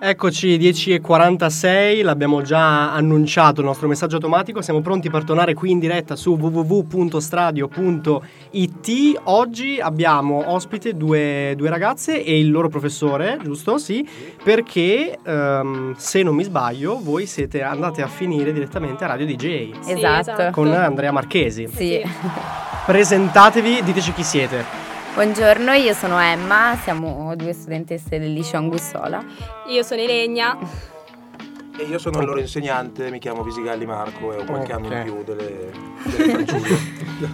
Eccoci 10.46, l'abbiamo già annunciato il nostro messaggio automatico, siamo pronti per tornare qui in diretta su www.stradio.it. Oggi abbiamo ospite due, due ragazze e il loro professore, giusto? Sì, perché um, se non mi sbaglio voi siete andate a finire direttamente a Radio DJ. Sì, esatto. Con Andrea Marchesi. Sì. Presentatevi, diteci chi siete. Buongiorno, io sono Emma, siamo due studentesse del liceo Angussola. Io sono Ilenia. E io sono il loro insegnante, mi chiamo Visigalli Marco e ho qualche okay. anno in più delle, delle fanciulle.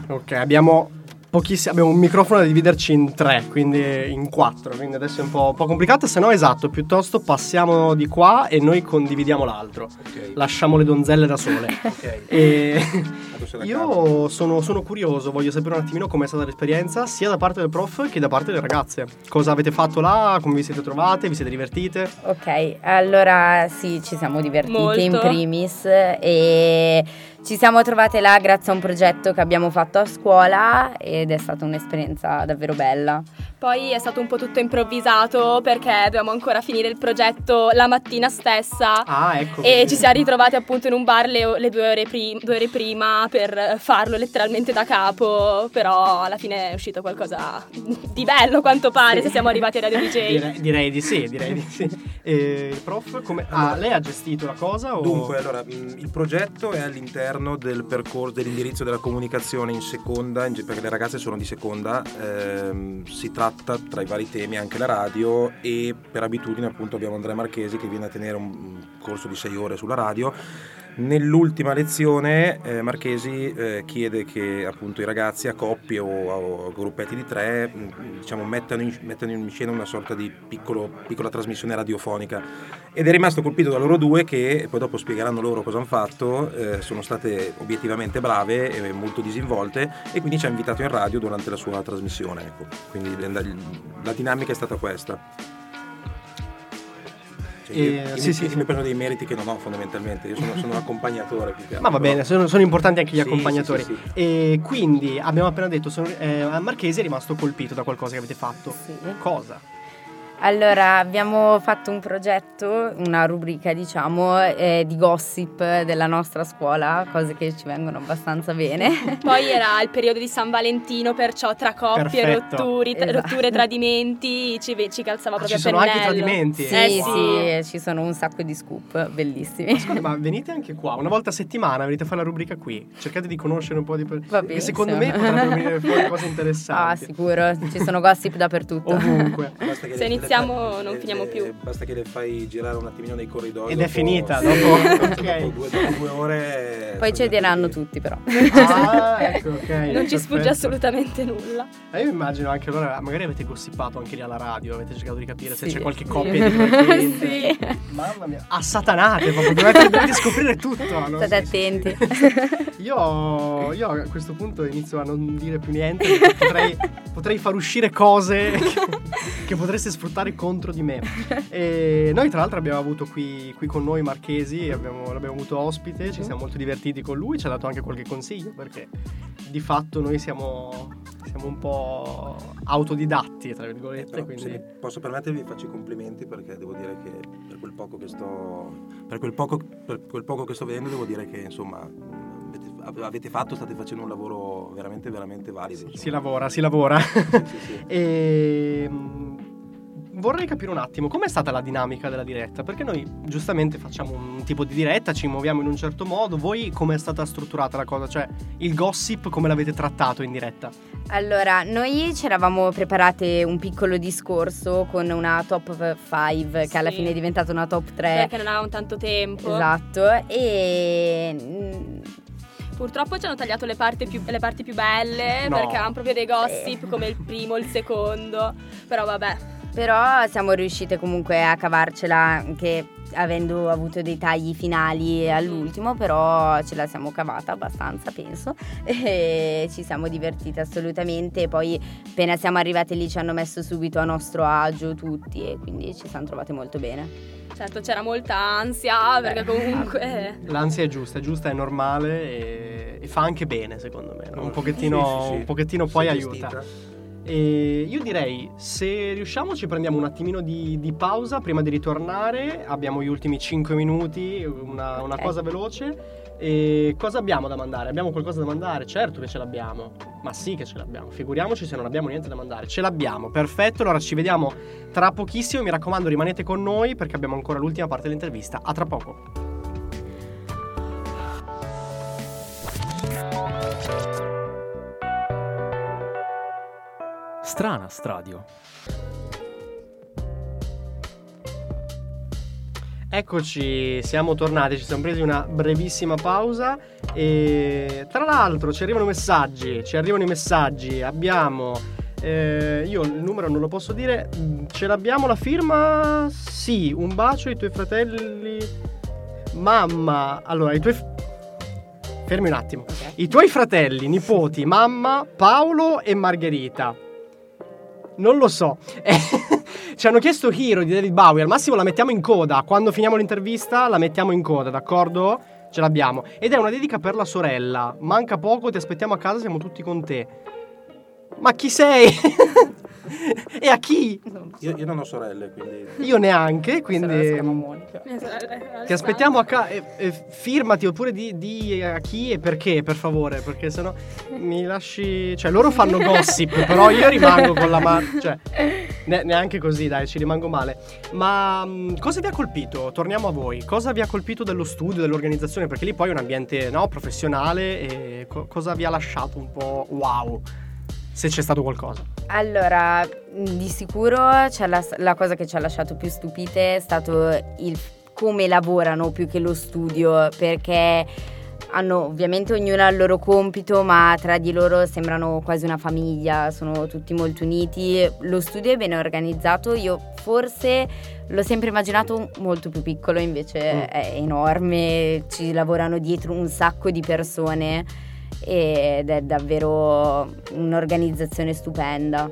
ok, abbiamo pochissimi, abbiamo un microfono da dividerci in tre, quindi in quattro, quindi adesso è un po', un po complicato, se no esatto, piuttosto passiamo di qua e noi condividiamo l'altro, okay. lasciamo le donzelle da sole. okay. e io sono, sono, curioso, voglio sapere un attimino com'è stata l'esperienza, sia da parte del prof che da parte delle ragazze. Cosa avete fatto là, come vi siete trovate, vi siete divertite? Ok, allora sì, ci siamo divertite Molto. in primis e ci siamo trovate là grazie a un progetto che abbiamo fatto a scuola ed è stata un'esperienza davvero bella. Poi è stato un po' tutto improvvisato perché dovevamo ancora finire il progetto la mattina stessa ah, ecco e così. ci siamo ritrovati appunto in un bar le, le due, ore prim- due, ore prima per farlo letteralmente da capo, però alla fine è uscito qualcosa di bello quanto pare sì. se siamo arrivati a Radio DJ. Direi, direi di sì, direi di sì. E, prof, come, ah, lei ha gestito la cosa? O? Dunque, allora, il progetto è all'interno del percorso dell'indirizzo della comunicazione in seconda, perché le ragazze sono di seconda, ehm, si tratta tra i vari temi anche la radio e per abitudine appunto abbiamo Andrea Marchesi che viene a tenere un corso di sei ore sulla radio Nell'ultima lezione eh, Marchesi eh, chiede che appunto i ragazzi a coppie o a, gruppetti di tre mm, diciamo, mettano, in, mettano, in, scena una sorta di piccolo, piccola trasmissione radiofonica ed è rimasto colpito da loro due che poi dopo spiegheranno loro cosa hanno fatto, eh, sono state obiettivamente brave e molto disinvolte e quindi ci ha invitato in radio durante la sua trasmissione. Ecco. Quindi la, la dinamica è stata questa. Cioè, io, io, sì, mi, sì, mi prendo dei meriti che non ho fondamentalmente, io sono, sono un accompagnatore più che altro. Ma va bene, sono, sono importanti anche gli accompagnatori. Sì, e quindi abbiamo appena detto, sono, eh, Marchese è rimasto colpito da qualcosa che avete fatto. Cosa? Allora, abbiamo fatto un progetto, una rubrica diciamo eh, di gossip della nostra scuola, cose che ci vengono abbastanza bene. Poi era il periodo di San Valentino, perciò tra coppie, rotturi, esatto. rotture, tradimenti, ci, ci calzava ah, proprio ci a pennello. Ci sono anche tradimenti? Sì, eh, wow. sì, ci sono un sacco di scoop bellissimi. Ascolta, ma venite anche qua, una volta a settimana venite a fare la rubrica qui, cercate di conoscere un po' di persone. Perché secondo me potrebbero venire fuori cose interessanti. Ah, sicuro, ci sono gossip dappertutto. Ovunque. Se iniziamo non finiamo più. Basta che le fai girare un attimino nei corridoi. Ed dopo, è finita, dopo, okay. dopo, due, dopo due, ore. Poi cederanno tutti però. Ah, ecco, ok. Non ci sfugge assolutamente nulla. E io immagino anche allora, magari avete gossipato anche lì alla radio, avete cercato di capire sì. se c'è qualche coppia di Sì. Mamma mia, assatanate proprio, dovete, dovete scoprire tutto. No? State attenti. Io, io, a questo punto inizio a non dire più niente, potrei, potrei far uscire cose che, che potreste sfruttare contro contro di me. e noi tra l'altro abbiamo avuto qui, qui con noi Marchesi, abbiamo, l'abbiamo avuto ospite, ci siamo molto divertiti con lui, ci ha dato anche qualche consiglio perché di fatto noi siamo, siamo un po' autodidatti, tra virgolette. Però, quindi... Posso permettervi, faccio i complimenti perché devo dire che per quel poco che sto, per quel poco, per quel poco che sto vedendo, devo dire che insomma avete fatto, state facendo un lavoro veramente, veramente valido. Si, si lavora, si lavora. Sì, sì. e, ehm, vorrei capire un attimo com'è stata la dinamica della diretta, perché noi giustamente facciamo un tipo di diretta, ci muoviamo in un certo modo, voi come è stata strutturata la cosa, cioè il gossip come l'avete trattato in diretta? Allora, noi ci eravamo preparate un piccolo discorso con una top 5 che alla fine è diventata una top 3. Perché non avevamo tanto tempo. Esatto, e mm, Purtroppo ci hanno tagliato le parti più, le parti più belle no. perché avevamo proprio dei gossip come il primo, il secondo. Però vabbè, però siamo riuscite comunque a cavarcela anche avendo avuto dei tagli finali all'ultimo, però ce la siamo cavata abbastanza, penso, e ci siamo divertite assolutamente. Poi appena siamo arrivate lì ci hanno messo subito a nostro agio tutti e quindi ci siamo trovate molto bene. Certo, c'era molta ansia perché Beh, comunque... L'ansia è giusta, è giusta, è normale e, e fa anche bene secondo me. No? Un pochettino, sì, sì, sì. Un pochettino poi aiuta. E io direi, se riusciamo ci prendiamo un attimino di, di pausa prima di ritornare, abbiamo gli ultimi 5 minuti, una, una cosa veloce. E cosa abbiamo da mandare? Abbiamo qualcosa da mandare? Certo che ce l'abbiamo. Ma sì che ce l'abbiamo. Figuriamoci se non abbiamo niente da mandare. Ce l'abbiamo. Perfetto. Allora ci vediamo tra pochissimo. Mi raccomando, rimanete con noi perché abbiamo ancora l'ultima parte dell'intervista. A tra poco. Strana Stradio. Eccoci, siamo tornati, ci siamo presi una brevissima pausa e tra l'altro ci arrivano messaggi, ci arrivano i messaggi, abbiamo, eh, io il numero non lo posso dire, mm, ce l'abbiamo la firma? Sì, un bacio ai tuoi fratelli, mamma, allora i tuoi... f- Fermi un attimo, i tuoi fratelli, nipoti, mamma, Paolo e Margherita. Non lo so. Eh, Ci hanno chiesto Hero di David Bowie. Al massimo la mettiamo in coda. Quando finiamo l'intervista la mettiamo in coda, d'accordo? Ce l'abbiamo. Ed è una dedica per la sorella. Manca poco, ti aspettiamo a casa, siamo tutti con te. Ma chi sei? e a chi? Io, io non ho sorelle, quindi. Io neanche, quindi... Monica. Ti aspettiamo a casa. firmati oppure di, di a chi e perché, per favore. Perché sennò mi lasci. Cioè, loro fanno gossip, però io rimango con la mano. Cioè, ne- neanche così, dai, ci rimango male. Ma mh, cosa vi ha colpito? Torniamo a voi. Cosa vi ha colpito dello studio, dell'organizzazione? Perché lì poi è un ambiente no, professionale. E co- cosa vi ha lasciato un po' wow? Se c'è stato qualcosa. Allora, di sicuro c'è la, la cosa che ci ha lasciato più stupite è stato il come lavorano più che lo studio, perché hanno ovviamente ognuno ha il loro compito, ma tra di loro sembrano quasi una famiglia, sono tutti molto uniti. Lo studio è ben organizzato, io forse l'ho sempre immaginato molto più piccolo, invece Mm. è enorme, ci lavorano dietro un sacco di persone ed è davvero un'organizzazione stupenda.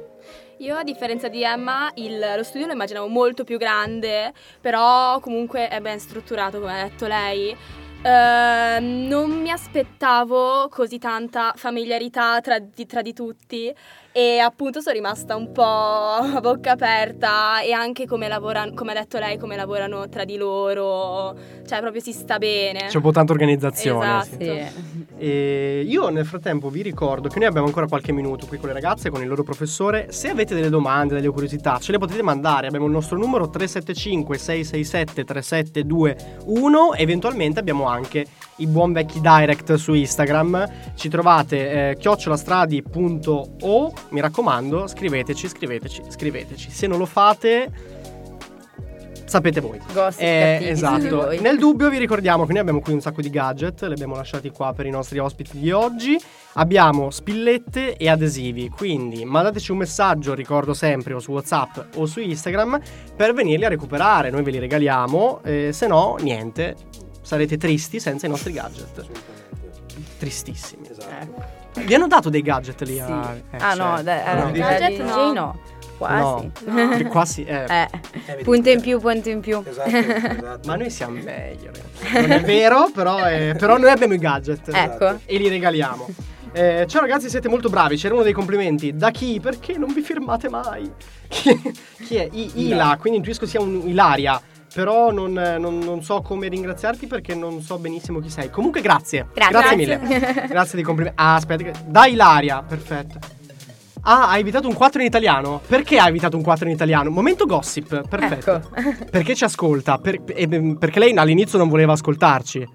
Io a differenza di Emma il- lo studio lo immaginavo molto più grande, però comunque è ben strutturato come ha detto lei. Ehm, non mi aspettavo così tanta familiarità tra di, tra di tutti e appunto sono rimasta un po' a bocca aperta e anche come lavorano, come ha detto lei, come lavorano tra di loro, cioè proprio si sta bene. C'è un po' tanta organizzazione. Esatto. sì. E io nel frattempo vi ricordo che noi abbiamo ancora qualche minuto qui con le ragazze, con il loro professore. Se avete delle domande, delle curiosità, ce le potete mandare. Abbiamo il nostro numero 375 667 3721. Eventualmente abbiamo anche i buon vecchi direct su Instagram. Ci trovate eh, chiocciolastradi.o. Mi raccomando, scriveteci, scriveteci, scriveteci. Se non lo fate, sapete voi. Gossip Eh, esatto. voi. Nel dubbio vi ricordiamo che noi abbiamo qui un sacco di gadget, li abbiamo lasciati qua per i nostri ospiti di oggi. Abbiamo spillette e adesivi, quindi mandateci un messaggio, ricordo sempre, o su WhatsApp o su Instagram per venirli a recuperare, noi ve li regaliamo, eh, se no niente, sarete tristi senza i nostri gadget. Tristissimi. Esatto. Vi hanno dato dei gadget lì? Sì. a- eh, ah no, certo. dai, No. allora, Gadget da no. No. Quasi. No. Che qua sì, eh. Eh, Eh, vedi, punto in eh, più, punto in più. Esatto, esatto. Ma noi siamo meglio, ragazzi. Non è vero, però, però noi abbiamo i gadget. Ecco. E li regaliamo. Eh, ciao ragazzi, siete molto bravi. C'era uno dei complimenti. Da chi? Perché non vi firmate mai? Chi, chi è? I- Ila, quindi intuisco sia un Ilaria. Però non, non- non so come ringraziarti perché non so benissimo chi sei. Comunque, grazie. Grazie. mille. grazie dei complimenti. Ah, aspetta. che- Da Ilaria, perfetto. Ah, hai evitato un 4 in italiano? Perché hai evitato un 4 in italiano? Momento gossip, perfetto. Ecco. Perché ci ascolta? Per- e- perché lei all'inizio non voleva ascoltarci.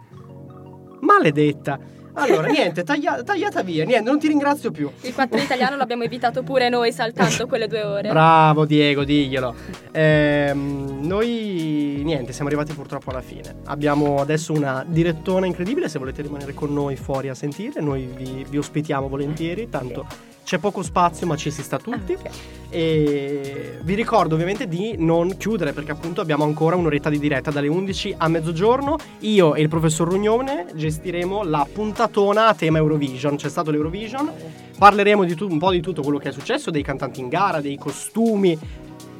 Maledetta. Allora, niente, taglia- tagliata via. Niente, non ti ringrazio più. Il 4 italiano l'abbiamo evitato pure noi saltando quelle due ore. Bravo Diego, diglielo. Ehm, noi, niente, siamo arrivati purtroppo alla fine. Abbiamo adesso una direttona incredibile. Se volete rimanere con noi fuori a sentire, noi vi, vi ospitiamo volentieri. Tanto c'è poco spazio, ma ci si sta tutti. Ok. E vi ricordo ovviamente di non chiudere perché appunto abbiamo ancora un'oretta di diretta dalle 11 a mezzogiorno. Io e il professor Rugnone gestiremo la puntatona a tema Eurovision. C'è stato l'Eurovision. Parleremo di tu- un po' di tutto quello che è successo, dei cantanti in gara, dei costumi.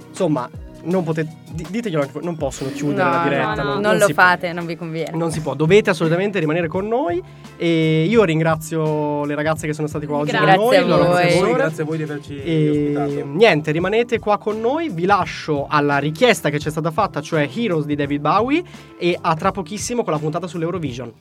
Insomma, non potete, diteglielo anche voi, non possono chiudere No, la diretta. no, no. Non, non lo si può. fate, non vi conviene. Non si può, dovete assolutamente rimanere con noi e io ringrazio le ragazze che sono state qua oggi Grazie con noi, a voi. Grazie a voi, grazie a voi di averci E ospitato. niente, rimanete qua con noi, vi lascio alla richiesta che ci è stata fatta, cioè Heroes di David Bowie e a tra pochissimo con la puntata sull'Eurovision.